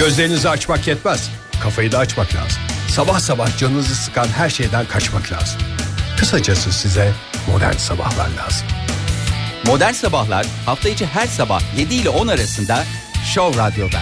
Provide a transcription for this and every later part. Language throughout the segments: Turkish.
Gözlerinizi açmak yetmez. Kafayı da açmak lazım. Sabah sabah canınızı sıkan her şeyden kaçmak lazım. Kısacası size modern sabahlar lazım. Modern Sabahlar hafta içi her sabah 7 ile 10 arasında Show Radyo'da.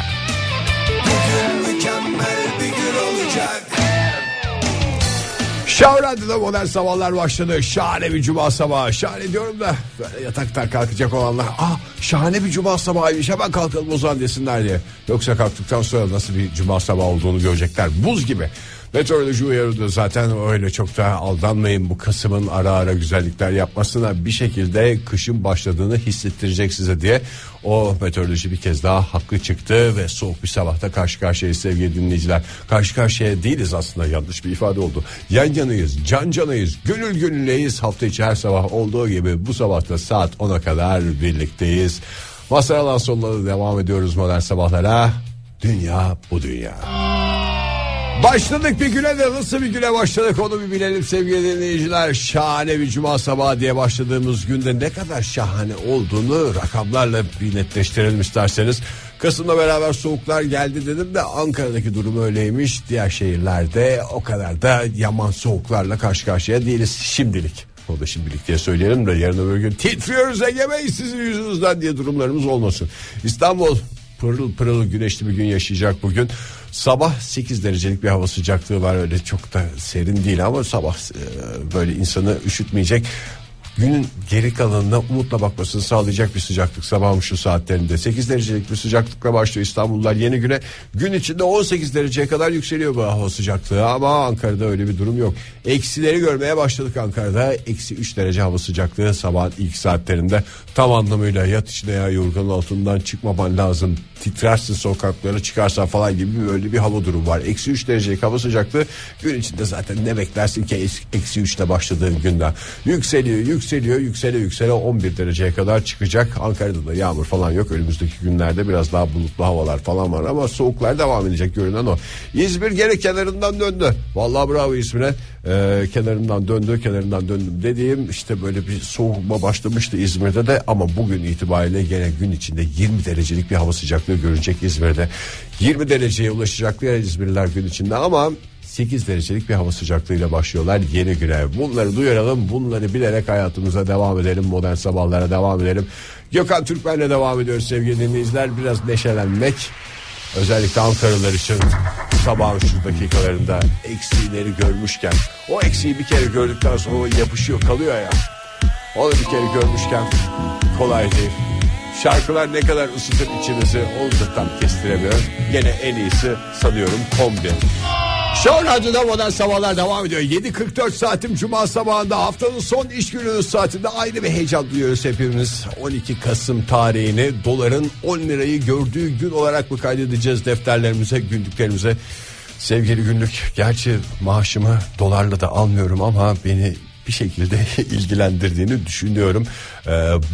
Şahı Radyo'da modern sabahlar başladı. Şahane bir cuma sabahı. Şahane diyorum da böyle yataktan kalkacak olanlar. Ah şahane bir cuma sabahıymış hemen kalkalım o zaman desinler diye. Yoksa kalktıktan sonra nasıl bir cuma sabahı olduğunu görecekler. Buz gibi. Meteoroloji uyarıdı zaten öyle çok da aldanmayın bu Kasım'ın ara ara güzellikler yapmasına bir şekilde kışın başladığını hissettirecek size diye o meteoroloji bir kez daha haklı çıktı ve soğuk bir sabahta karşı karşıyayız sevgili dinleyiciler. Karşı karşıya değiliz aslında yanlış bir ifade oldu. Yan yanayız, can canayız, gönül gönülleyiz hafta içi her sabah olduğu gibi bu sabahta saat 10'a kadar birlikteyiz. Masar alan sonları devam ediyoruz modern sabahlara. Dünya bu dünya. Başladık bir güne de nasıl bir güne başladık onu bir bilelim sevgili dinleyiciler. Şahane bir cuma sabahı diye başladığımız günde ne kadar şahane olduğunu rakamlarla bir netleştirelim isterseniz. Kasım'la beraber soğuklar geldi dedim de Ankara'daki durum öyleymiş. Diğer şehirlerde o kadar da yaman soğuklarla karşı karşıya değiliz şimdilik. O da şimdilik diye söyleyelim de yarın öbür gün titriyoruz Ege Bey sizin yüzünüzden diye durumlarımız olmasın. İstanbul pırıl pırıl güneşli bir gün yaşayacak bugün. Sabah 8 derecelik bir hava sıcaklığı var öyle çok da serin değil ama sabah e, böyle insanı üşütmeyecek. Günün geri kalanına umutla bakmasını sağlayacak bir sıcaklık sabahın şu saatlerinde. 8 derecelik bir sıcaklıkla başlıyor İstanbullular yeni güne. Gün içinde 18 dereceye kadar yükseliyor bu hava sıcaklığı. Ama Ankara'da öyle bir durum yok. Eksileri görmeye başladık Ankara'da. Eksi 3 derece hava sıcaklığı sabahın ilk saatlerinde. Tam anlamıyla yat içine ya yorganın altından çıkmaman lazım. Titrersin sokaklara çıkarsan falan gibi böyle bir hava durumu var. Eksi 3 derecelik hava sıcaklığı gün içinde zaten ne beklersin ki eksi 3'te başladığın günden. Yükseliyor yükseliyor yükseliyor yükseliyor 11 dereceye kadar çıkacak. Ankara'da da yağmur falan yok. Önümüzdeki günlerde biraz daha bulutlu havalar falan var ama soğuklar devam edecek görünen o. İzmir gene kenarından döndü. Vallahi bravo İzmir'e. Ee, kenarından döndü kenarından döndüm dediğim işte böyle bir soğuma başlamıştı İzmir'de de ama bugün itibariyle gene gün içinde 20 derecelik bir hava sıcaklığı görecek İzmir'de. 20 dereceye ulaşacaklar İzmirliler gün içinde ama 8 derecelik bir hava sıcaklığıyla başlıyorlar yeni güne. Bunları duyuralım, bunları bilerek hayatımıza devam edelim, modern sabahlara devam edelim. Gökhan Türkmen'le devam ediyoruz sevgili dinleyiciler. Biraz neşelenmek, özellikle Ankaralılar için sabahın şu dakikalarında eksileri görmüşken, o eksiği bir kere gördükten sonra yapışıyor kalıyor ya. Onu bir kere görmüşken kolay değil. Şarkılar ne kadar ısıtır içinizi onu da tam kestiremiyorum. Gene en iyisi sanıyorum kombi. Show Radyo'da modern sabahlar devam ediyor. 7.44 saatim Cuma sabahında haftanın son iş gününün saatinde aynı bir heyecan duyuyoruz hepimiz. 12 Kasım tarihini doların 10 lirayı gördüğü gün olarak mı kaydedeceğiz defterlerimize günlüklerimize. Sevgili günlük gerçi maaşımı dolarla da almıyorum ama beni bir şekilde ilgilendirdiğini düşünüyorum. Ee,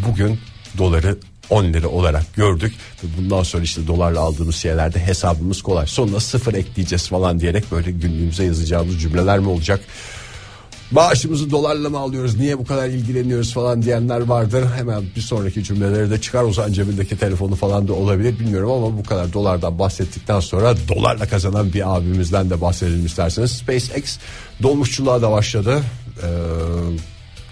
bugün doları 10 lira olarak gördük. Bundan sonra işte dolarla aldığımız şeylerde hesabımız kolay. Sonuna sıfır ekleyeceğiz falan diyerek böyle günlüğümüze yazacağımız cümleler mi olacak? Maaşımızı dolarla mı alıyoruz niye bu kadar ilgileniyoruz falan diyenler vardır. Hemen bir sonraki cümleleri de çıkar. Ozan cebindeki telefonu falan da olabilir bilmiyorum ama bu kadar dolardan bahsettikten sonra dolarla kazanan bir abimizden de bahsedelim isterseniz. SpaceX dolmuşçuluğa da başladı. Ee,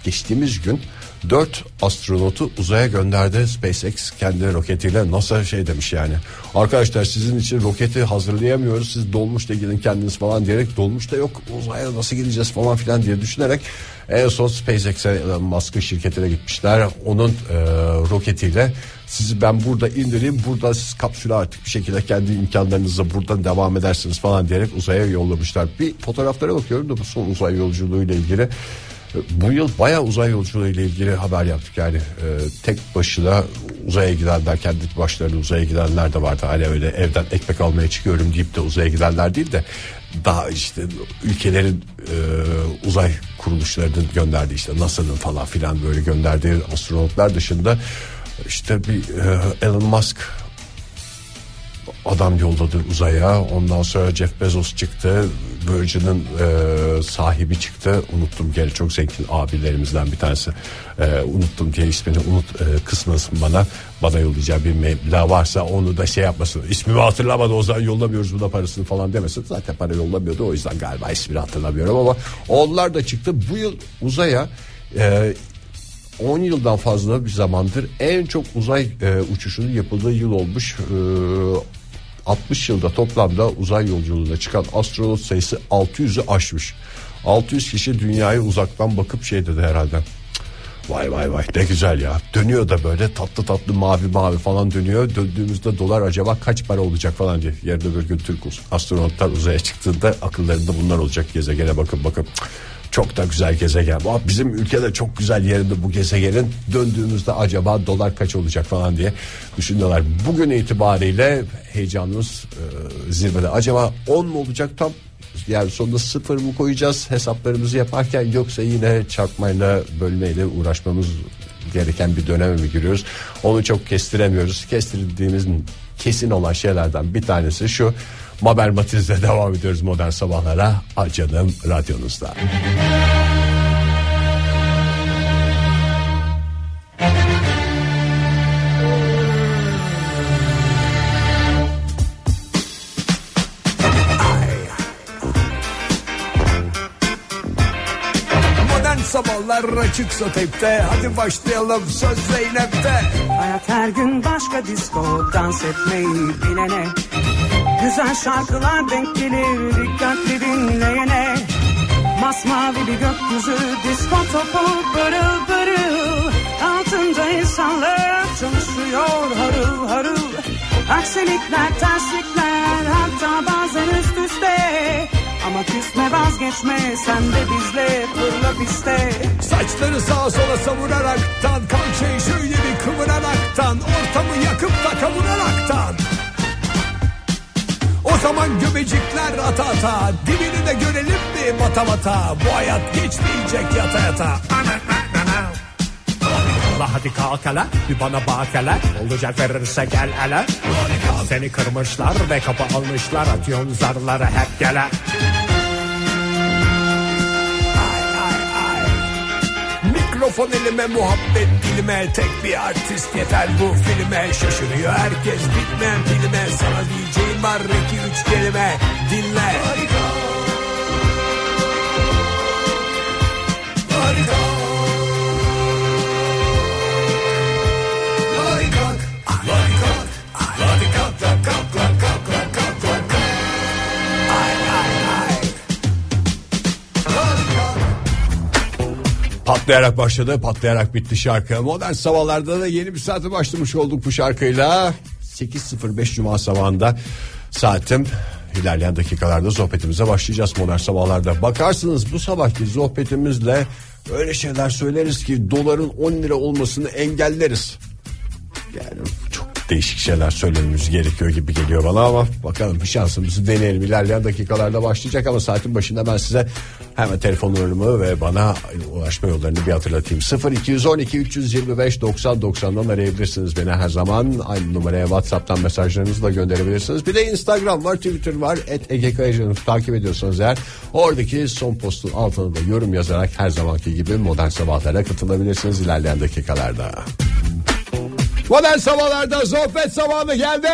geçtiğimiz gün 4 astronotu uzaya gönderdi SpaceX kendi roketiyle NASA şey demiş yani. Arkadaşlar sizin için roketi hazırlayamıyoruz siz dolmuşla gidin kendiniz falan diyerek dolmuşta yok uzaya nasıl gideceğiz falan filan diye düşünerek en son SpaceX'e Musk'ın şirketine gitmişler. Onun e, roketiyle sizi ben burada indireyim burada siz kapsülü artık bir şekilde kendi imkanlarınızla buradan devam edersiniz falan diyerek uzaya yollamışlar. Bir fotoğraflara bakıyorum da bu son uzay yolculuğu ile ilgili bu yıl bayağı uzay yolculuğu ile ilgili haber yaptık. Yani e, tek başına uzaya gidenler kendi başlarına uzaya gidenler de vardı. Hani öyle evden ekmek almaya çıkıyorum deyip de uzaya gidenler değil de daha işte ülkelerin e, uzay kuruluşlarının gönderdiği işte NASA'nın falan filan böyle gönderdiği astronotlar dışında işte bir e, Elon Musk adam yolladı uzaya. Ondan sonra Jeff Bezos çıktı. Virgin'in e, sahibi çıktı. Unuttum gel çok zengin abilerimizden bir tanesi. E, unuttum diye ismini unut e, kısmasın bana. Bana yollayacağı bir meblağ varsa onu da şey yapmasın. İsmimi hatırlamadı o zaman yollamıyoruz buna parasını falan demesin. Zaten para yollamıyordu o yüzden galiba ismini hatırlamıyorum ama onlar da çıktı. Bu yıl uzaya e, 10 yıldan fazla bir zamandır en çok uzay e, uçuşunun yapıldığı yıl olmuş. E, 60 yılda toplamda uzay yolculuğuna çıkan astronot sayısı 600'ü aşmış. 600 kişi dünyayı uzaktan bakıp şey dedi herhalde. Vay vay vay ne güzel ya. Dönüyor da böyle tatlı tatlı mavi mavi falan dönüyor. Döndüğümüzde dolar acaba kaç para olacak falan diye. Yarın öbür gün Türk astronotlar uzaya çıktığında akıllarında bunlar olacak gezegene bakıp bakıp. Çok da güzel gezegen. Bizim ülkede çok güzel yerinde bu gezegenin döndüğümüzde acaba dolar kaç olacak falan diye düşünüyorlar. Bugün itibariyle heyecanımız e, zirvede. Acaba 10 mu olacak tam yani sonunda sıfır mı koyacağız hesaplarımızı yaparken yoksa yine çarpmayla bölmeyle uğraşmamız gereken bir döneme mi giriyoruz? Onu çok kestiremiyoruz. Kestirdiğimiz kesin olan şeylerden bir tanesi şu. Mabel Matiz'le devam ediyoruz modern sabahlara. Acanım radyonuzda. sabahlar açıksa tepte Hadi başlayalım söz Zeynep'te Hayat her gün başka disco dans etmeyi bilene Güzel şarkılar denk gelir dikkatli dinleyene. Masmavi bir gökyüzü disko topu pırıl pırıl. Altında insanlar çalışıyor harıl harıl. Aksilikler terslikler hatta bazen üst üste. Ama küsme vazgeçme sen de bizle fırla piste. Saçları sağa sola savuraraktan Kalçayı şöyle bir kıvıraraktan Ortamı yakıp da kavuraraktan zaman göbecikler ata ata. Dibini de görelim mi bata bata? Bu hayat geçmeyecek yata yata. Ana ana Allah hadi kalk hele bir bana bak hele. Olacak verirse gel hele. Seni kırmışlar ve kapı almışlar. Atıyorsun zarları hep gele Mikrofon elime muhabbet dilime. Tek bir artist yeter bu filme. Şaşırıyor herkes bitmeyen bilime Sana diyeceğim var iki üç kelime. Dinle. Harika Patlayarak başladı patlayarak bitti şarkı Modern sabahlarda da yeni bir saate başlamış olduk bu şarkıyla 8.05 Cuma sabahında saatim ilerleyen dakikalarda sohbetimize başlayacağız modern sabahlarda. Bakarsınız bu sabahki sohbetimizle öyle şeyler söyleriz ki doların 10 lira olmasını engelleriz. Yani değişik şeyler söylememiz gerekiyor gibi geliyor bana ama bakalım bir şansımızı deneyelim. İlerleyen dakikalarda başlayacak ama saatin başında ben size hemen telefon numaramı ve bana ulaşma yollarını bir hatırlatayım. 0212 325 90 90'dan arayabilirsiniz beni her zaman. Aynı numaraya WhatsApp'tan mesajlarınızı da gönderebilirsiniz. Bir de Instagram var, Twitter var. Et Ege takip ediyorsanız eğer oradaki son postun altına da yorum yazarak her zamanki gibi modern sabahlara katılabilirsiniz ilerleyen dakikalarda. Modern sabahlarda sohbet zamanı geldi.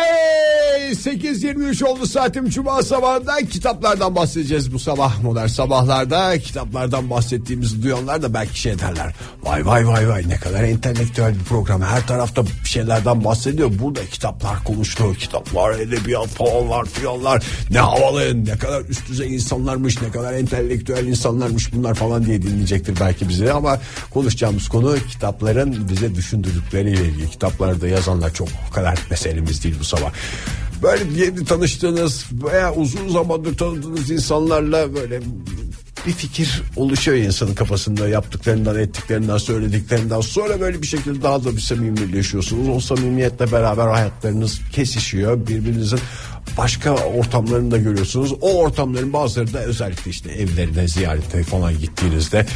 8.23 oldu saatim Cuma sabahında kitaplardan bahsedeceğiz bu sabah modern sabahlarda. Kitaplardan bahsettiğimizi duyanlar da belki şey derler. Vay vay vay vay ne kadar entelektüel bir program. Her tarafta bir şeylerden bahsediyor. Burada kitaplar konuştu. Kitaplar, edebiyat falanlar filanlar. Ne havalı ne kadar üst düzey insanlarmış ne kadar entelektüel insanlarmış bunlar falan diye dinleyecektir belki bizi. Ama konuşacağımız konu kitapların bize düşündürdükleriyle ilgili. Kitaplarda yazanlar çok o kadar meselemiz değil bu sabah. Böyle yeni tanıştığınız veya uzun zamandır tanıdığınız insanlarla böyle bir fikir oluşuyor insanın kafasında. Yaptıklarından ettiklerinden söylediklerinden. Sonra böyle bir şekilde daha da bir samimileşiyorsunuz o samimiyetle beraber hayatlarınız kesişiyor. Birbirinizin başka ortamlarını da görüyorsunuz. O ortamların bazıları da özellikle işte evlerine ziyarete falan gittiğinizde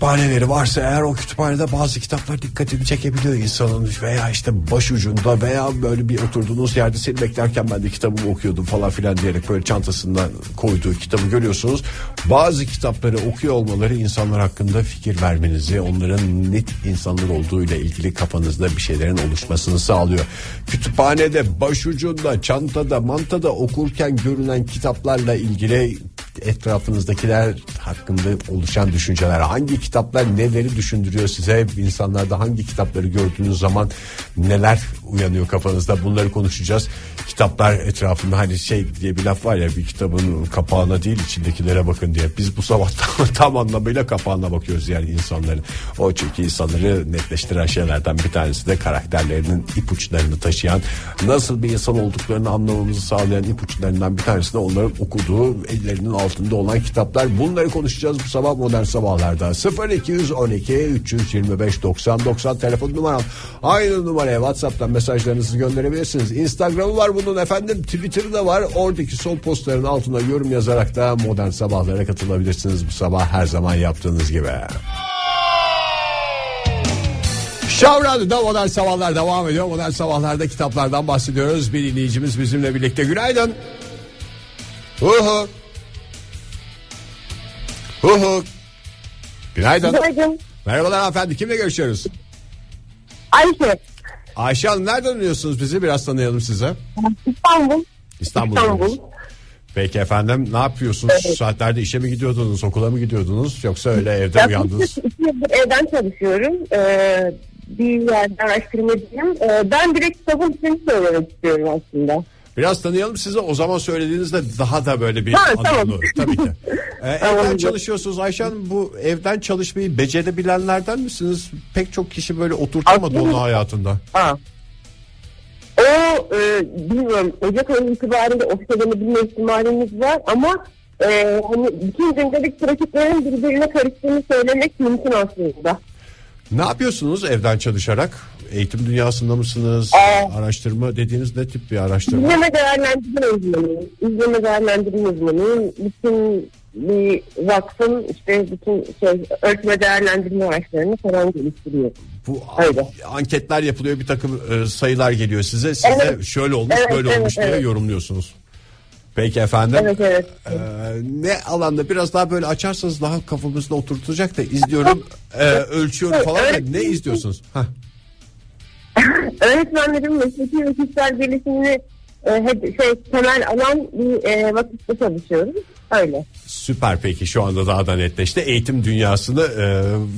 kütüphaneleri varsa eğer o kütüphanede bazı kitaplar dikkatini çekebiliyor insanın veya işte başucunda veya böyle bir oturduğunuz yerde seni beklerken ben de kitabımı okuyordum falan filan diyerek böyle çantasından koyduğu kitabı görüyorsunuz. Bazı kitapları okuyor olmaları insanlar hakkında fikir vermenizi, onların net insanlar olduğuyla ilgili kafanızda bir şeylerin oluşmasını sağlıyor. Kütüphanede, başucunda, çantada, mantada okurken görünen kitaplarla ilgili etrafınızdakiler hakkında oluşan düşünceler. Hangi kitaplar neleri düşündürüyor size? İnsanlarda hangi kitapları gördüğünüz zaman neler uyanıyor kafanızda? Bunları konuşacağız. Kitaplar etrafında hani şey diye bir laf var ya bir kitabın kapağına değil içindekilere bakın diye. Biz bu sabah tam, tam anlamıyla kapağına bakıyoruz yani insanların. O çünkü insanları netleştiren şeylerden bir tanesi de karakterlerinin ipuçlarını taşıyan nasıl bir insan olduklarını anlamamızı sağlayan ipuçlarından bir tanesi de onların okuduğu ellerinin altında olan kitaplar bunları konuşacağız bu sabah modern sabahlarda 0212 325 90 90 telefon numaram aynı numaraya whatsapp'tan mesajlarınızı gönderebilirsiniz instagram'ı var bunun efendim twitter'ı da var oradaki son postların altına yorum yazarak da modern sabahlara katılabilirsiniz bu sabah her zaman yaptığınız gibi Şav Radyo'da Modern Sabahlar devam ediyor. Modern Sabahlar'da kitaplardan bahsediyoruz. Bir dinleyicimiz bizimle birlikte. Günaydın. Hu hu. Hu. Günaydın. Günaydın. Merhabalar hanımefendi. Kimle görüşüyoruz? Ayşe. Ayşe Hanım nereden arıyorsunuz bizi? Biraz tanıyalım size. İstanbul. İstanbul'da. İstanbul. Peki efendim ne yapıyorsunuz? Şu saatlerde işe mi gidiyordunuz, okula mı gidiyordunuz? Yoksa öyle evde iki yıldır evden çalışıyorum. Ee, bir yerde araştırmacıyım. Ee, ben direkt kitabın ismini söylemek istiyorum aslında. Biraz tanıyalım size o zaman söylediğinizde daha da böyle bir Ha, anlamlı tamam. olur. Tabii ki. Ee, Tamam. evden çalışıyorsunuz Ayşe Hanım bu evden çalışmayı becerebilenlerden misiniz? Pek çok kişi böyle oturtamadı Aslında- onu hayatında. Ha. O e, bilmiyorum Ocak ayı itibariyle ofise dönebilme ihtimalimiz var ama e, hani bütün gündelik pratiklerin birbirine karıştığını söylemek mümkün aslında. Ne yapıyorsunuz evden çalışarak? Eğitim dünyasında mısınız? Aa. Araştırma dediğiniz ne tip bir araştırma? İzleme değerlendirme uzmanıyım. İzleme değerlendirme uzmanıyım. Bütün bir vakfın işte bütün şey, ölçme değerlendirme araçlarını falan geliştiriyor. Bu Öyle. an- anketler yapılıyor bir takım e, sayılar geliyor size. Siz de Evet. şöyle olmuş Evet, böyle evet, olmuş diye evet. yorumluyorsunuz. Peki efendim. Evet evet. Ee, ne alanda biraz daha böyle açarsanız daha kafamızda oturtacak da izliyorum e, ölçüyorum falan da ne izliyorsunuz? Hah. Öğretmenlerin mesleki ve kişisel gelişimini e, hep şey temel alan bir e, vakıfta çalışıyorum. Öyle. Süper peki şu anda daha da netleşti. Eğitim dünyasını e,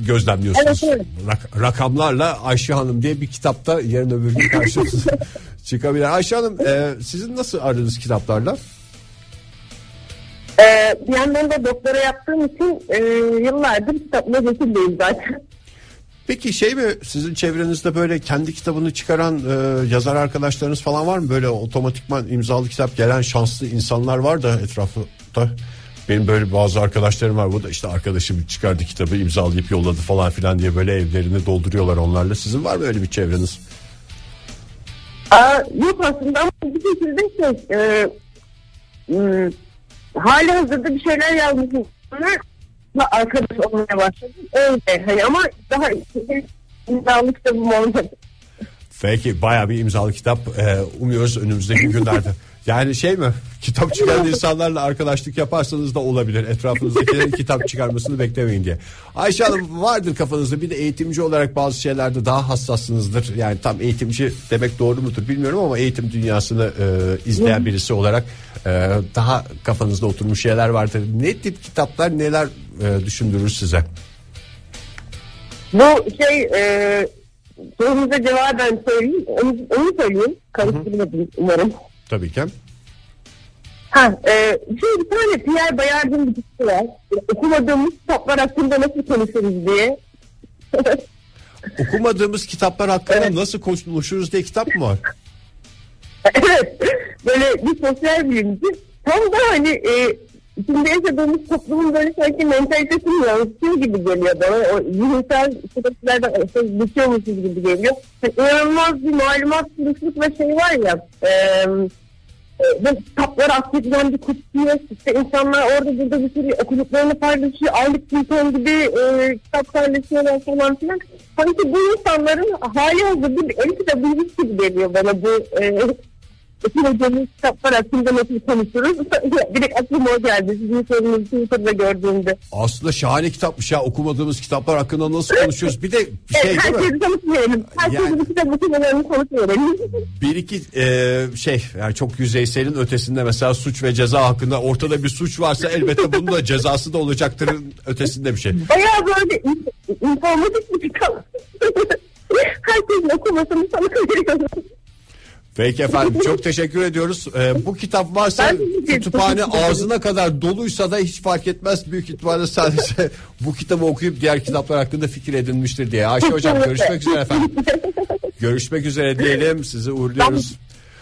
gözlemliyorsunuz. Evet, evet. Rak- rakamlarla Ayşe Hanım diye bir kitapta yarın öbür gün karşınıza çıkabilir. Ayşe Hanım e, sizin nasıl aranız kitaplarla? E, bir yandan da doktora yaptığım için e, yıllardır kitapla vesildeyim zaten. Peki şey mi sizin çevrenizde böyle kendi kitabını çıkaran e, yazar arkadaşlarınız falan var mı? Böyle otomatikman imzalı kitap gelen şanslı insanlar var da etrafta. Benim böyle bazı arkadaşlarım var. Bu da işte arkadaşım çıkardı kitabı imzalayıp yolladı falan filan diye böyle evlerini dolduruyorlar onlarla. Sizin var mı öyle bir çevreniz? Aa, yok aslında ama bir şekilde şey e, hali hazırda bir şeyler yazmış insanlar arkadaş olmaya başladım. Öyle hani ama daha imzalı kitabım olmadı. Peki baya bir imzalı kitap e, umuyoruz önümüzdeki günlerde. Yani şey mi kitap çıkaran insanlarla arkadaşlık yaparsanız da olabilir. Etrafınızdakilerin kitap çıkarmasını beklemeyin diye. Ayşe Hanım vardır kafanızda bir de eğitimci olarak bazı şeylerde daha hassassınızdır. Yani tam eğitimci demek doğru mudur bilmiyorum ama eğitim dünyasını e, izleyen birisi olarak e, daha kafanızda oturmuş şeyler vardır. Ne tip kitaplar neler e, düşündürür size? Bu şey e, sorumuza cevaben söyleyeyim. Onu, onu söyleyeyim. Karıştırmadım umarım. Tabii ki. Ha, e, şimdi bir tane Pierre Bayard'ın bir dizisi var. Okumadığımız kitaplar hakkında nasıl konuşuruz diye. Okumadığımız kitaplar hakkında Evet. nasıl konuşuruz diye kitap mı var? evet. Böyle bir sosyal bilimci. Tam da hani e, içinde yaşadığımız toplumun böyle sanki mentalitesini yansıtıyor gibi geliyor bana. O zihinsel süreçlerden şey, geçiyormuşuz gibi geliyor. Yani inanılmaz bir malumat sürüklük ve şey var ya. E, böyle kitapları affedilen bir kutuya işte insanlar orada burada bir sürü okuduklarını paylaşıyor. Aylık Newton gibi e, kitap paylaşıyorlar falan filan. Sanki bu insanların hali hazırda bir el kitabıymış gibi geliyor bana bu e, Okumadığımız kitaplar hakkında nasıl konuşuruz? Direkt aklıma o geldi. Sizin sorunuzu Twitter'da gördüğümde. Aslında şahane kitapmış ya okumadığımız kitaplar hakkında nasıl konuşuyoruz. Bir de şey Evet, değil mi? herkesi konuşmayalım. Herkesi Yani- bu kitap okumalarını konuşmayalım. Bir iki e, şey yani çok yüzeyselin ötesinde mesela suç ve ceza hakkında ortada bir suç varsa elbette bunun da cezası da olacaktır ötesinde bir şey. Bayağı böyle in- informatif bir kitap. Herkesin okumasını sana veriyorum. Peki efendim çok teşekkür ediyoruz. E, bu kitap varsa kütüphane ağzına kadar doluysa da hiç fark etmez. Büyük ihtimalle sadece bu kitabı okuyup diğer kitaplar hakkında fikir edinmiştir diye. Ayşe hocam görüşmek üzere efendim. Görüşmek üzere diyelim sizi uğurluyoruz.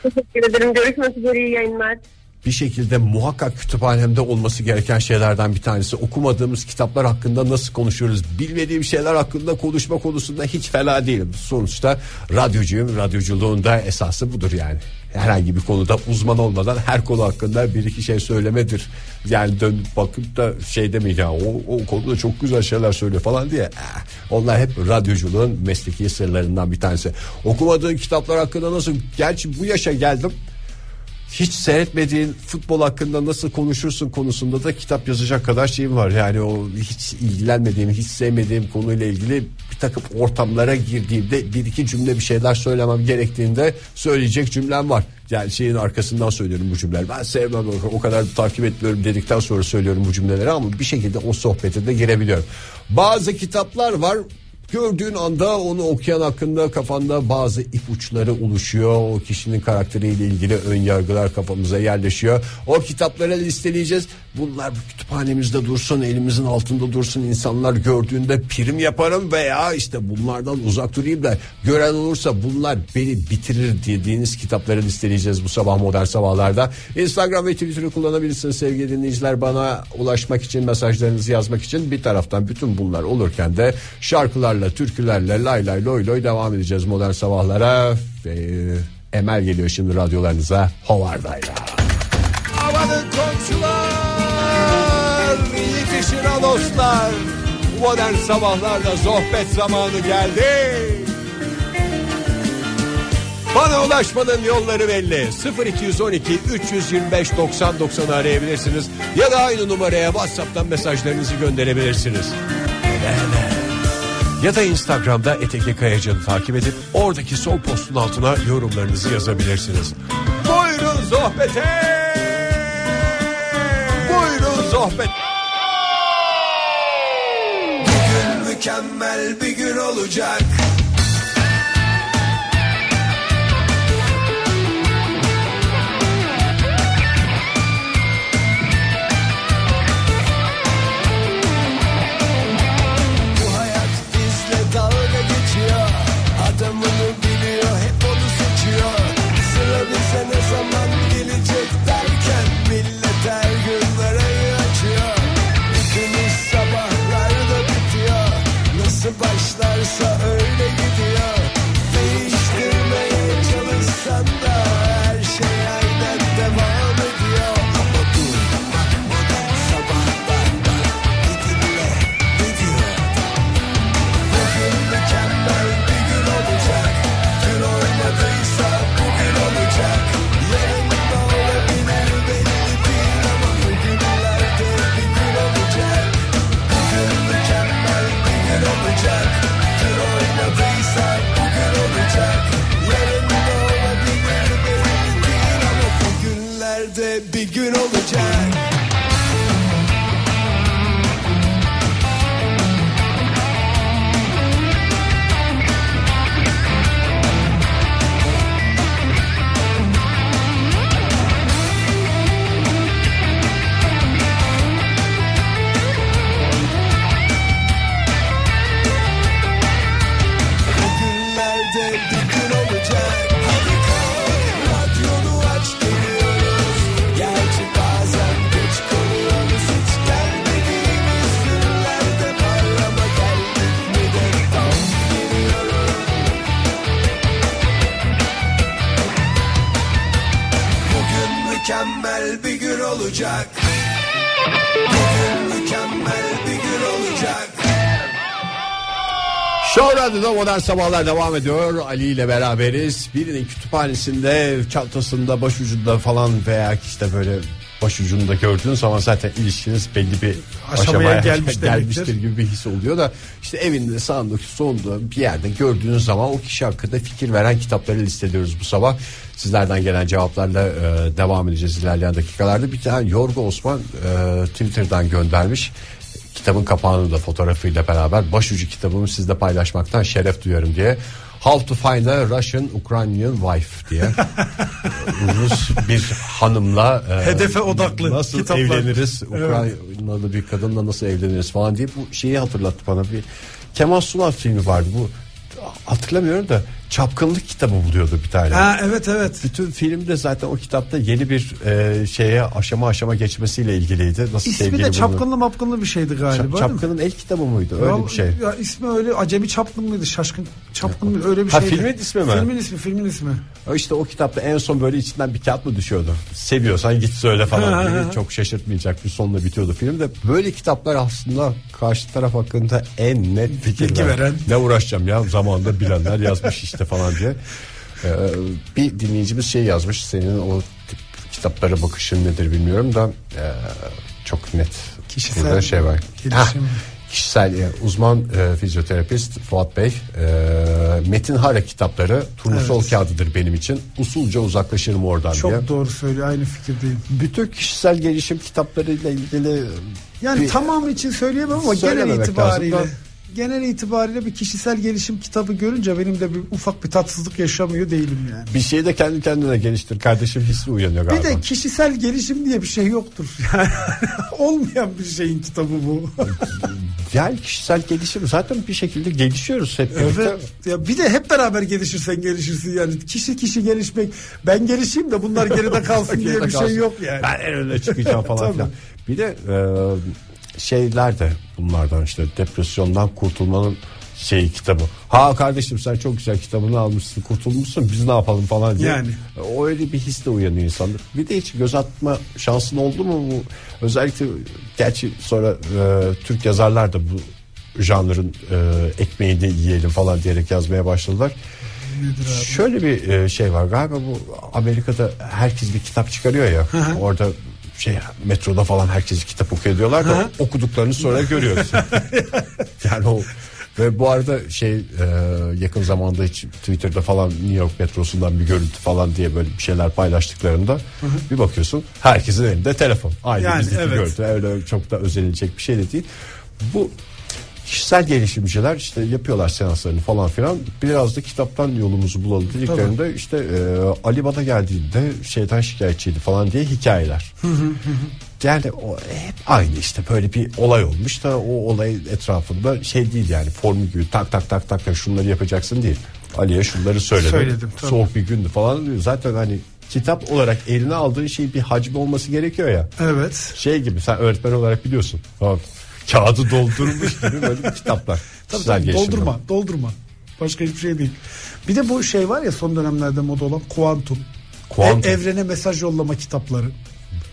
Teşekkür ederim. Görüşmek üzere. iyi yayınlar. Bir şekilde muhakkak kütüphanemde olması gereken şeylerden bir tanesi. Okumadığımız kitaplar hakkında nasıl konuşuyoruz? Bilmediğim şeyler hakkında konuşma konusunda hiç fena değilim. Sonuçta radyocuyum. Radyoculuğun da esası budur yani. Herhangi bir konuda uzman olmadan her konu hakkında bir iki şey söylemedir. Yani dönüp bakıp da şey demeyin ya o, o konuda çok güzel şeyler söylüyor falan diye. Eh, Onlar hep radyoculuğun mesleki sırlarından bir tanesi. Okumadığın kitaplar hakkında nasıl? Gerçi bu yaşa geldim hiç seyretmediğin futbol hakkında nasıl konuşursun konusunda da kitap yazacak kadar şeyim var. Yani o hiç ilgilenmediğim, hiç sevmediğim konuyla ilgili bir takım ortamlara girdiğimde bir iki cümle bir şeyler söylemem gerektiğinde söyleyecek cümlem var. Yani şeyin arkasından söylüyorum bu cümleleri. Ben sevmem o- kadar takip etmiyorum dedikten sonra söylüyorum bu cümleleri ama bir şekilde o sohbete de girebiliyorum. Bazı kitaplar var Gördüğün anda onu okuyan hakkında kafanda bazı ipuçları oluşuyor. O kişinin karakteriyle ilgili ön yargılar kafamıza yerleşiyor. O kitapları listeleyeceğiz. Bunlar bu kütüphanemizde dursun, elimizin altında dursun. İnsanlar gördüğünde prim yaparım veya işte bunlardan uzak durayım da gören olursa bunlar beni bitirir dediğiniz kitapları listeleyeceğiz bu sabah modern sabahlarda. Instagram ve Twitter'ı kullanabilirsiniz sevgili dinleyiciler. Bana ulaşmak için mesajlarınızı yazmak için bir taraftan bütün bunlar olurken de şarkılarla, türkülerle lay lay loy loy devam edeceğiz modern sabahlara. Ve Emel geliyor şimdi radyolarınıza Hovardayla. Amanın komşular Ha dostlar Modern sabahlarda sohbet zamanı geldi bana ulaşmanın yolları belli 0212 325 90 90 arayabilirsiniz ya da aynı numaraya whatsapp'tan mesajlarınızı gönderebilirsiniz ya da Instagram'da Eteke Kayacan'ı takip edip oradaki sol postun altına yorumlarınızı yazabilirsiniz. Buyurun sohbete. Buyurun sohbet. Mükemmel bir gün olacak. Radyo'da modern sabahlar devam ediyor. Ali ile beraberiz. Birinin kütüphanesinde, çantasında, başucunda falan veya işte böyle başucunda gördüğün zaman zaten ilişkiniz belli bir Aşamaya aşamaya gelmiş gelmiştir demektir. gibi bir his oluyor da işte evinde sağında solunda bir yerde gördüğünüz zaman o kişi hakkında fikir veren kitapları listeliyoruz bu sabah. Sizlerden gelen cevaplarla e, devam edeceğiz ilerleyen dakikalarda. Bir tane Yorgo Osman e, Twitter'dan göndermiş. Kitabın kapağını da fotoğrafıyla beraber başucu kitabımı sizle paylaşmaktan şeref duyuyorum diye. How to find a Russian Ukrainian wife diye. Rus bir hanımla e, Hedefe odaklı nasıl kitaplar. evleniriz Ukraynalı bir kadınla nasıl evleniriz falan diye bu şeyi hatırlattı bana bir Kemal Sunal filmi vardı bu hatırlamıyorum da çapkınlık kitabı buluyordu bir tane. Ha evet evet. Bütün filmde zaten o kitapta yeni bir e, şeye aşama aşama geçmesiyle ilgiliydi. Nasıl İsmi de çapkınlı mapkınlı bir şeydi galiba. Çap-? Çapkın'ın el kitabı mıydı? Öyle Ya- bir şey. Ya ismi öyle acemi çapkın mıydı? Şaşkın çapkın? Öyle bir Ha, şeydi. filmin ismi mi? Filmin ismi, filmin ismi. İşte o kitapta en son böyle içinden bir kağıt mı düşüyordu? Seviyorsan git söyle falan diye. Çok şaşırtmayacak bir sonla bitiyordu film de. Böyle kitaplar aslında karşı taraf hakkında en net fikir veren. Ne uğraşacağım ya zamanında bilenler yazmış işte falan diye. Ee, bir dinleyicimiz şey yazmış senin o tip kitaplara bakışın nedir bilmiyorum da e, çok net. Kişisel şey var. gelişim. Hah, Kişisel e, uzman e, fizyoterapist Fuat Bey e, Metin Hara kitapları turnusol kağıdıdır benim için usulca uzaklaşırım oradan Çok diye. doğru söylüyor. Aynı fikirdeyim. Bütün kişisel gelişim kitaplarıyla ilgili Yani bir- tamamı için söyleyemem ama genel itibariyle lazım genel itibariyle bir kişisel gelişim kitabı görünce benim de bir ufak bir tatsızlık yaşamıyor değilim yani. bir şeyi de kendi kendine geliştir kardeşim hissi uyanıyor Bir galiba. de kişisel gelişim diye bir şey yoktur. Yani olmayan bir şeyin kitabı bu. Yani kişisel gelişim zaten bir şekilde gelişiyoruz hep birlikte. Evet. Ya bir de hep beraber gelişirsen gelişirsin yani. Kişi kişi gelişmek. Ben gelişeyim de bunlar geride kalsın diye Geride bir şey kalsın. yok yani. Ben en öne çıkacağım falan filan. Bir de e, şeyler de bunlardan işte depresyondan kurtulmanın şey kitabı. Ha kardeşim sen çok güzel kitabını almışsın kurtulmuşsun biz ne yapalım falan diye. Yani. O öyle bir his de uyanıyor insanda. Bir de hiç göz atma şansın oldu mu bu? Özellikle gerçi sonra e, Türk yazarlar da bu janrın e, ekmeğini yiyelim falan diyerek yazmaya başladılar. Şöyle bir e, şey var galiba bu Amerika'da herkes bir kitap çıkarıyor ya orada şey metroda falan herkes kitap okuyor diyorlar da okuduklarını sonra görüyoruz. yani o ve bu arada şey e, yakın zamanda hiç Twitter'da falan New York metrosundan bir görüntü falan diye böyle bir şeyler paylaştıklarında bir bakıyorsun herkesin elinde telefon. Aynı Yani, bizdeki evet. görüntü öyle çok da özenilecek bir şey de değil. Bu kişisel gelişimciler işte yapıyorlar seanslarını falan filan biraz da kitaptan yolumuzu bulalım dediklerinde işte e, Ali Bada geldiğinde şeyden şikayetçiydi falan diye hikayeler. Yani o hep aynı işte böyle bir olay olmuş da o olay etrafında şey değil yani formül gibi tak tak tak tak tak şunları yapacaksın değil. Ali'ye şunları söyledim. Söyledim, tabii. Soğuk bir gündü falan diyor. Zaten hani kitap olarak eline aldığın şey bir hacmi olması gerekiyor ya Evet. şey gibi sen öğretmen olarak biliyorsun. Kağıdı doldurmuş gibi böyle kitaplar. Tabii, tabii, doldurma, doldurma. Başka hiçbir şey değil. Bir de bu şey var ya son dönemlerde moda olan kuantum. Kuantum. E- evrene mesaj yollama kitapları.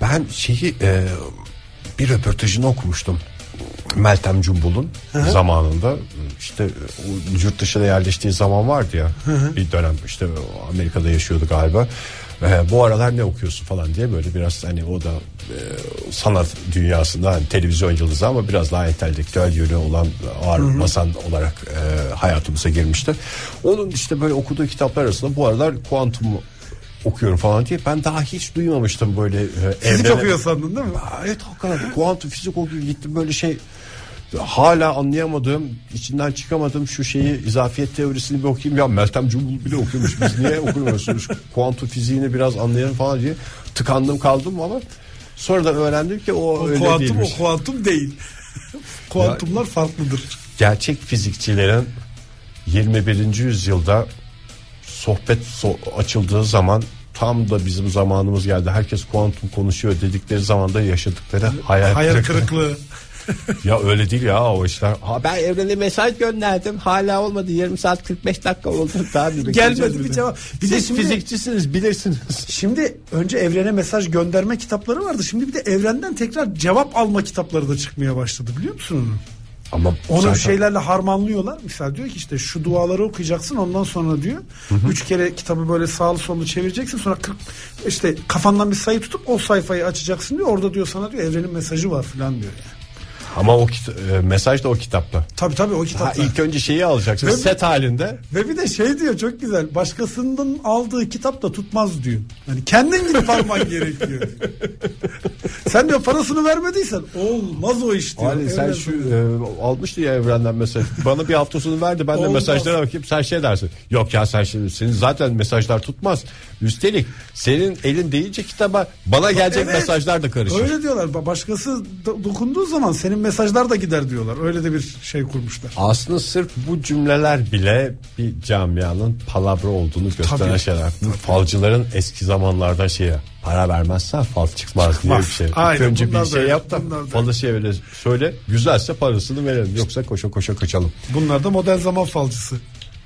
Ben şeyi e, bir röportajını okumuştum. Meltem Cumbul'un zamanında işte yurt dışına yerleştiği zaman vardı ya bir dönem işte Amerika'da yaşıyordu galiba. E, bu aralar ne okuyorsun falan diye böyle biraz hani o da e, sanat dünyasında hani televizyon yıldızı ama biraz daha entelektüel yönü olan ağır basan olarak e, hayatımıza girmişti. Onun işte böyle okuduğu kitaplar arasında bu aralar kuantum okuyorum falan diye ben daha hiç duymamıştım böyle e, Fizik evrene- okuyor sandın değil mi? Aa, Evet hakikaten kuantum fizik okuyor gittim böyle şey hala anlayamadığım içinden çıkamadığım şu şeyi izafiyet teorisini bir okuyayım ya Meltem Cumbul bile okuyormuş biz niye okumuyorsunuz kuantum fiziğini biraz anlayalım falan diye tıkandım kaldım ama sonradan öğrendim ki o, O öyle kuantum değilmiş. o kuantum değil. Kuantumlar farklıdır. Gerçek fizikçilerin 21. yüzyılda sohbet so- açıldığı zaman tam da bizim zamanımız geldi. Herkes kuantum konuşuyor dedikleri zaman da yaşadıkları hayal, Hayal kırıklığı. kırıklığı. Ya öyle değil ya o işler. Ha, ben evrene mesaj gönderdim. Hala olmadı. Yarım saat 45 dakika oldu. Daha bir Gelmedi bir cevap. Bir de Siz şimdi- fizikçisiniz bilirsiniz. Şimdi önce evrene mesaj gönderme kitapları vardı. Şimdi bir de evrenden tekrar cevap alma kitapları da çıkmaya başladı biliyor musun onu? Ama Onu zaten- şeylerle harmanlıyorlar. Mesela diyor ki işte şu duaları okuyacaksın ondan sonra diyor. Üç kere kitabı böyle sağlı sollu çevireceksin. Sonra 40 işte kafandan bir sayı tutup o sayfayı açacaksın diyor. Orada diyor sana diyor evrenin mesajı var falan diyor yani. Ama o kita- e, mesaj da o kitapta. Tabii tabii o Ha, kitapta. ilk önce şeyi alacaksın Ve- set halinde. Ve bir de şey diyor çok güzel. Başkasının aldığı kitap da tutmaz diyor. Yani kendin gidip alman gerekiyor. Sen diyor parasını vermediysen olmaz o iş diyor. Ali sen şu e, almıştı ya evrenden mesaj. Bana bir hafta sonu verdi ben de Olmaz. mesajlara bakayım sen şey dersin. Yok ya sen şimdi senin zaten mesajlar tutmaz. Üstelik senin elin deyince kitaba bana gelecek Evet. mesajlar da karışır. Öyle diyorlar. Ba- Başkası do- dokunduğu zaman senin mesajlar da gider diyorlar. Öyle de bir şey kurmuşlar. Aslında sırf bu cümleler bile bir camianın palavra olduğunu gösteren Tabii. şeyler. Bu falcıların eski zamanlarda şeye para vermezsen fal çıkmaz, diye bir şey. Aynen, önce bir şey yap da falı şey öyle söyle. Güzelse parasını verelim. Yoksa koşa koşa kaçalım. Bunlar da modern zaman falcısı.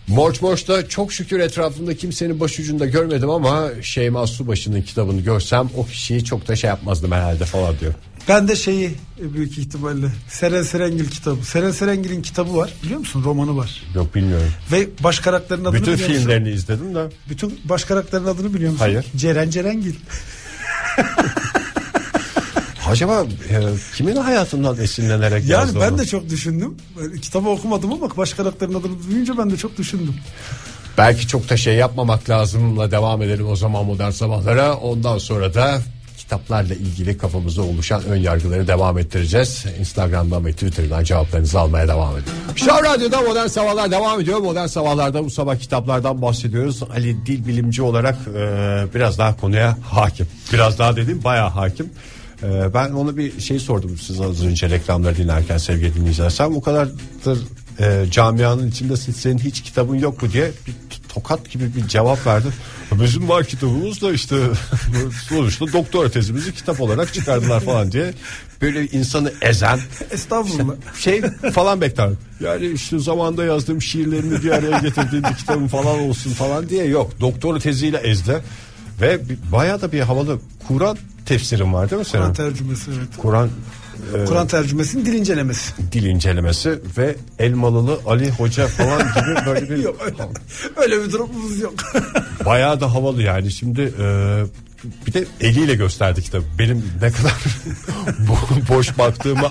Morç Morç'ta çok şükür etrafımda kimsenin başucunda görmedim ama Şeyma Subaşı'nın kitabını görsem o kişiyi çok da şey yapmazdım herhalde falan diyor. Ben de şeyi e, büyük ihtimalle Seren Serengil kitabı. Seren Serengil'in kitabı var biliyor musun? Romanı var. Yok bilmiyorum. Ve baş karakterin adını Bütün biliyor musun? filmlerini izledim de. Bütün baş karakterin adını biliyor musun? Hayır. Ceren Cerengil. Acaba e, kimin hayatından esinlenerek Yani yazdı ben onu? de çok düşündüm. Kitabı okumadım ama baş karakterin adını duyunca ben de çok düşündüm. Belki çok da şey yapmamak lazımla devam edelim o zaman modern sabahlara. Ondan sonra da kitaplarla ilgili kafamızda oluşan ön yargıları devam ettireceğiz. Instagram'dan ve Twitter'dan cevaplarınızı almaya devam edin. Şov Radyo'da Modern Sabahlar devam ediyor. Modern Sabahlar'da bu sabah kitaplardan bahsediyoruz. Ali dil bilimci olarak e, biraz daha konuya hakim. Biraz daha dediğim bayağı hakim. E, ben ona bir şey sordum size az önce reklamları dinlerken sevgili dinleyiciler. Sen bu kadardır e, camianın içindesin senin hiç kitabın yok mu diye bir tokat gibi bir cevap verdi. Bizim var kitabımız da işte sonuçta doktora tezimizi kitap olarak çıkardılar falan diye böyle insanı ezen Estağfurullah. şey falan beklerdim. Yani işte zamanda yazdığım şiirlerimi bir araya getirdiğim bir kitabım falan olsun falan diye yok. Doktora teziyle ezdi ve bayağı da bir havalı Kur'an tefsirim var değil mi senin? Kur'an tercümesi evet. Kur'an e, Kur'an tercümesinin dil incelemesi. dil incelemesi ve Elmalılı Ali Hoca falan gibi böyle bir Yok öyle, öyle bir durumumuz yok. bayağı da havalı yani şimdi e, bir de eliyle gösterdi kitabı. Benim ne kadar bo- boş baktığımı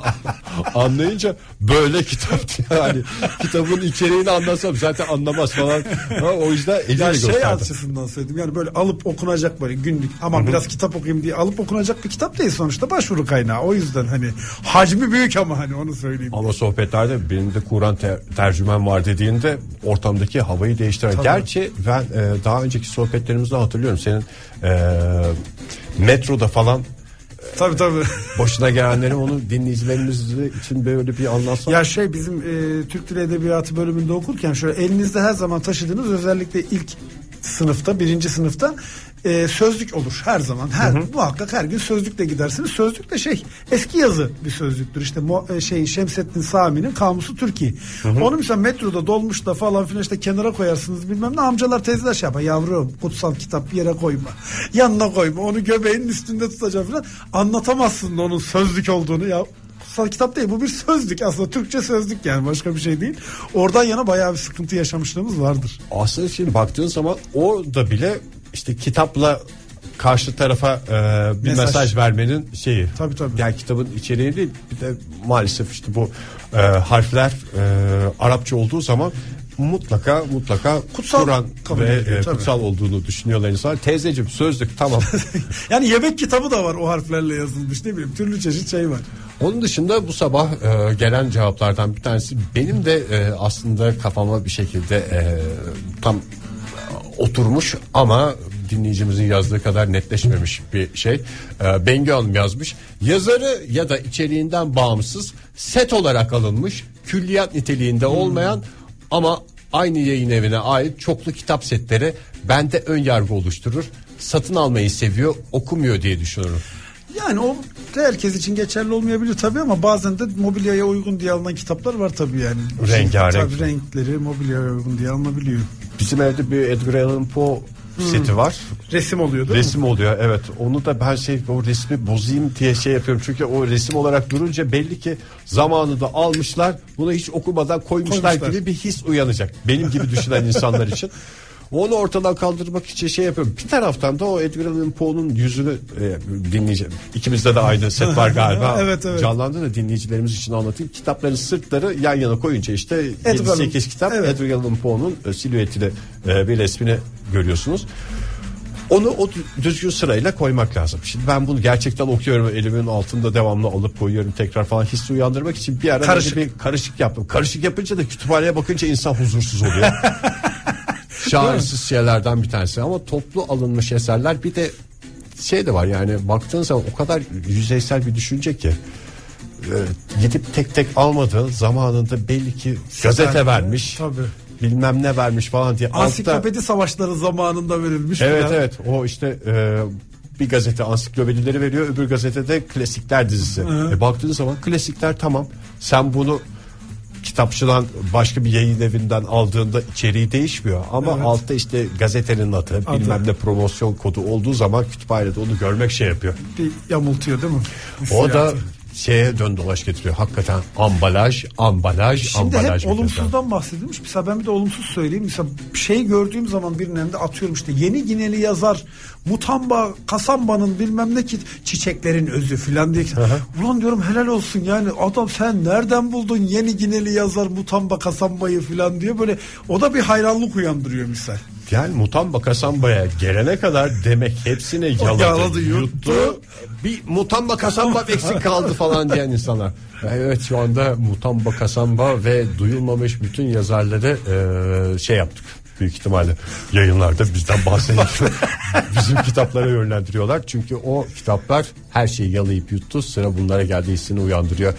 anlayınca böyle kitap yani kitabın içeriğini anlasam zaten anlamaz falan. Ha, o yüzden eliyle ya şey gösterdi. açısından söyledim yani böyle alıp okunacak böyle günlük ama biraz kitap okuyayım diye alıp okunacak bir kitap değil sonuçta başvuru kaynağı. O yüzden hani hacmi büyük ama hani onu söyleyeyim. Ama sohbetlerde benim de Kur'an ter- tercümen var dediğinde ortamdaki havayı değiştiren. Gerçi ben e, daha önceki sohbetlerimizde hatırlıyorum senin e, metroda falan Tabii tabii. başına gelenleri onu dinleyicilerimiz için böyle bir anlatsan. Ya şey bizim e, Türk Dili Edebiyatı bölümünde okurken şöyle elinizde her zaman taşıdığınız özellikle ilk sınıfta birinci sınıfta e, sözlük olur her zaman. Her muhakkak her gün sözlükle gidersiniz. Sözlük de şey eski yazı bir sözlüktür. İşte Mo- e, şey Şemsettin Sami'nin Kamusu Türkiye. Onu mesela metroda dolmuşta falan filan işte kenara koyarsınız bilmem ne. Amcalar teyzeler şey yapar yavrum kutsal kitap bir yere koyma yanına koyma onu göbeğinin üstünde tutacağım falan anlatamazsın onun sözlük olduğunu ya kitap değil bu bir sözlük aslında Türkçe sözlük yani başka bir şey değil. Oradan yana bayağı bir sıkıntı yaşamışlığımız vardır. Aslında şimdi baktığın zaman orada bile işte kitapla karşı tarafa e, bir Mesaj. mesaj. vermenin şeyi. Tabii, tabii. Yani kitabın içeriği değil bir de maalesef işte bu e, harfler e, Arapça olduğu zaman mutlaka mutlaka Kutsal Kur'an kabul ve ediliyor, e, tabii. kutsal olduğunu düşünüyorlar insan. Teyzeciğim sözlük tamam. Yani yemek kitabı da var o harflerle yazılmış ne bileyim türlü çeşit şey var. Onun dışında bu sabah e, gelen cevaplardan bir tanesi benim de e, aslında kafama bir şekilde e, tam oturmuş ama dinleyicimizin yazdığı kadar netleşmemiş bir şey. E, Bengü Hanım yazmış. Yazarı ya da içeriğinden bağımsız set olarak alınmış, külliyat niteliğinde olmayan ama aynı yayın evine ait çoklu kitap setleri bende ön yargı oluşturur. Satın almayı seviyor, okumuyor diye düşünüyorum. Yani o herkes için geçerli olmayabilir tabii ama bazen de mobilyaya uygun diye alınan kitaplar var tabii yani. Rengarenk. Tabii renkleri mobilyaya uygun diye alınabiliyor. Bizim evde bir Edgar Allan Poe seti var. Resim oluyor değil? Resim oluyor evet. Onu da ben şey o resmi bozayım diye şey yapıyorum. Çünkü o resim olarak durunca belli ki zamanında almışlar. Bunu hiç okumadan koymuşlar, Koymuşlar. gibi bir his uyanacak. Benim gibi düşünen insanlar için. Onu ortadan kaldırmak için şey yapıyorum. Bir taraftan da o Edgar Allan Poe'nun yüzünü e, dinleyeceğim. İkimizde de aynı set var galiba. Evet, evet. Canlandı da dinleyicilerimiz için anlatayım. Kitapların sırtları yan yana koyunca işte Edgar Allan- 7-8 kitap Evet. Edgar Allan Poe'nun e, silüetini e, bir resmini görüyorsunuz. Onu o dü- düzgün sırayla koymak lazım. Şimdi ben bunu gerçekten okuyorum. Elimin altında devamlı alıp koyuyorum tekrar falan hissi uyandırmak için bir ara Karışık. bir karışık yaptım. Karışık yapınca da kütüphaneye bakınca insan huzursuz oluyor. Şahesiz şeylerden bir tanesi ama toplu alınmış eserler bir de şey de var yani baktığın zaman o kadar yüzeysel bir düşünce ki e, gidip tek tek almadığı zamanında belli ki gazete vermiş tabii. bilmem ne vermiş falan diye altta Ansiklopedi savaşları zamanında verilmiş. Evet falan. evet o işte e, bir gazete ansiklopedileri veriyor öbür gazetede klasikler dizisi. E, baktığın zaman klasikler tamam sen bunu kitapçıdan başka bir yayın evinden aldığında içeriği değişmiyor ama Evet. altta işte gazetenin adı, Adı. bilmem ne promosyon kodu olduğu zaman kütüphanede onu görmek şey yapıyor. Bir yamultuyor değil mi? O da. Şeye dön dolaş getiriyor. Hakikaten ambalaj, ambalaj, Şimdi ambalaj. hep getiriyor. olumsuzdan bahsedilmiş. Mesela ben bir de olumsuz söyleyeyim. Mesela bir şey gördüğüm zaman birinin elinde atıyorum işte yeni Gineli yazar Mutamba Kasamba'nın bilmem ne ki çiçeklerin özü filan diye. Ulan diyorum helal olsun yani adam sen nereden buldun yeni Gineli yazar Mutamba Kasamba'yı filan diye böyle o da bir hayranlık uyandırıyor misal. Yani Mutamba Kasamba'ya gelene kadar demek hepsine yaladı, yaladı, yuttu. yuttu. Bir Mutamba Kasamba eksik kaldı falan diyen insanlar. Evet şu anda Mutamba Kasamba ve duyulmamış bütün yazarları e, şey yaptık. Büyük ihtimalle yayınlarda bizden bahsedip bizim kitaplara yönlendiriyorlar. Çünkü o kitaplar her şeyi yalayıp yuttu. Sıra bunlara geldiği hissini uyandırıyor.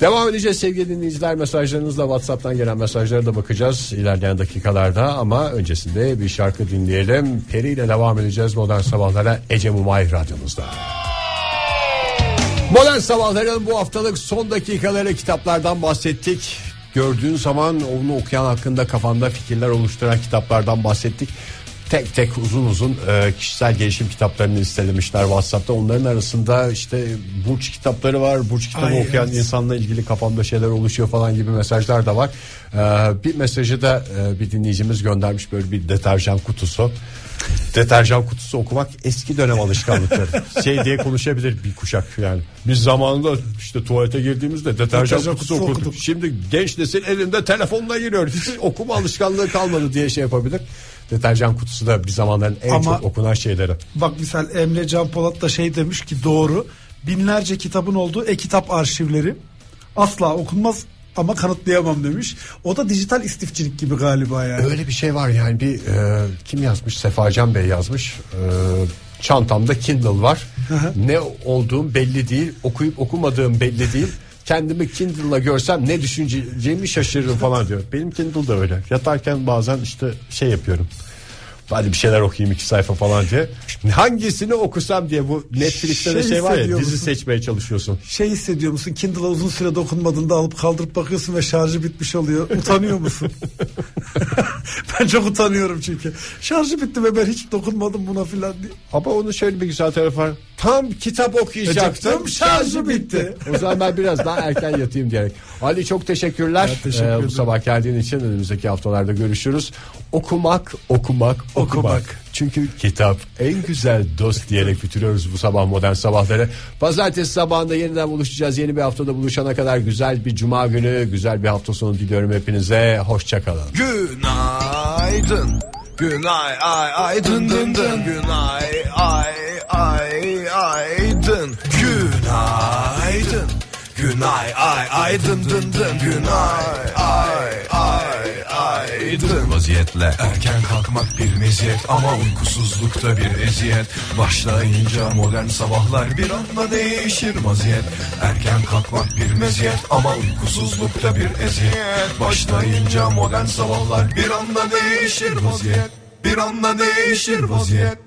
Devam edeceğiz sevgili dinleyiciler mesajlarınızla Whatsapp'tan gelen mesajlara da bakacağız ilerleyen dakikalarda ama öncesinde bir şarkı dinleyelim. Peri ile devam edeceğiz modern sabahlara Ece Mumay radyomuzda. Modern sabahların bu haftalık son dakikaları kitaplardan bahsettik. Gördüğün zaman onu okuyan hakkında kafanda fikirler oluşturan kitaplardan bahsettik. Tek tek uzun uzun e, kişisel gelişim kitaplarını listelemişler WhatsApp'ta. Onların arasında işte burç kitapları var. Burç kitabı Ay, okuyan evet. insanla ilgili kafamda şeyler oluşuyor falan gibi mesajlar da var. E, bir mesajı da e, bir dinleyicimiz göndermiş böyle bir deterjan kutusu. Deterjan kutusu okumak eski dönem alışkanlıkları. şey diye konuşabilir bir kuşak yani. Biz zamanında işte tuvalete girdiğimizde deterjan, kutusu, kutusu okuduk. okuduk. Şimdi genç nesil elinde telefonla giriyor. Hiç okuma alışkanlığı kalmadı diye şey yapabilir. Deterjan kutusu da bir zamanların en Ama- çok okunan şeyleri. Bak misal Emre Can Polat da şey demiş ki doğru. Binlerce kitabın olduğu e-kitap arşivleri asla okunmaz ama kanıtlayamam demiş. O da dijital istifçilik gibi galiba yani. Öyle bir şey var yani. Bir e, kim yazmış? Sefacan Bey yazmış. E, çantamda Kindle var. Ne olduğum belli değil. Okuyup okumadığım belli değil kendimi Kindle'la görsem ne düşüneceğimi şaşırırım falan diyor. Benim Kindle da öyle. Yatarken bazen işte şey yapıyorum Hadi bir şeyler okuyayım iki sayfa falan diye. Hangisini okusam diye bu Netflix'te de Şey şey var ya dizi seçmeye çalışıyorsun. Şey hissediyor musun? Kindle'a uzun süre dokunmadığında alıp kaldırıp bakıyorsun ve şarjı bitmiş oluyor. Utanıyor musun? ben çok utanıyorum çünkü. Şarjı bitti ve ben hiç dokunmadım buna filan diye. Ama onun şöyle bir güzel tarafı var. Tam kitap okuyacaktım. Okuyacaktım, şarjı bitti. o zaman ben biraz daha erken yatayım diyerek. Ali çok teşekkürler. Ben teşekkür Ee, bu sabah geldiğin için önümüzdeki haftalarda görüşürüz. Okumak, okumak, okumak. Çünkü kitap en güzel dost diyerek bitiriyoruz bu sabah modern sabahları. Pazartesi sabahında yeniden buluşacağız. Yeni bir haftada buluşana kadar güzel bir cuma günü, güzel bir hafta sonu diliyorum hepinize. Hoşçakalın. Günaydın. Günay ay ay dın dın dın. Günay ay ay ay dın. Günaydın. Günay ay ay dın dın dın. Günay ay ay ay dın. Vaziyetle erken kalkmak bir meziyet ama uykusuzlukta bir eziyet. Başlayınca modern sabahlar bir anda değişir vaziyet. Erken kalkmak bir meziyet ama uykusuzlukta bir eziyet. Başlayınca modern sabahlar bir anda değişir vaziyet. Bir anda değişir vaziyet.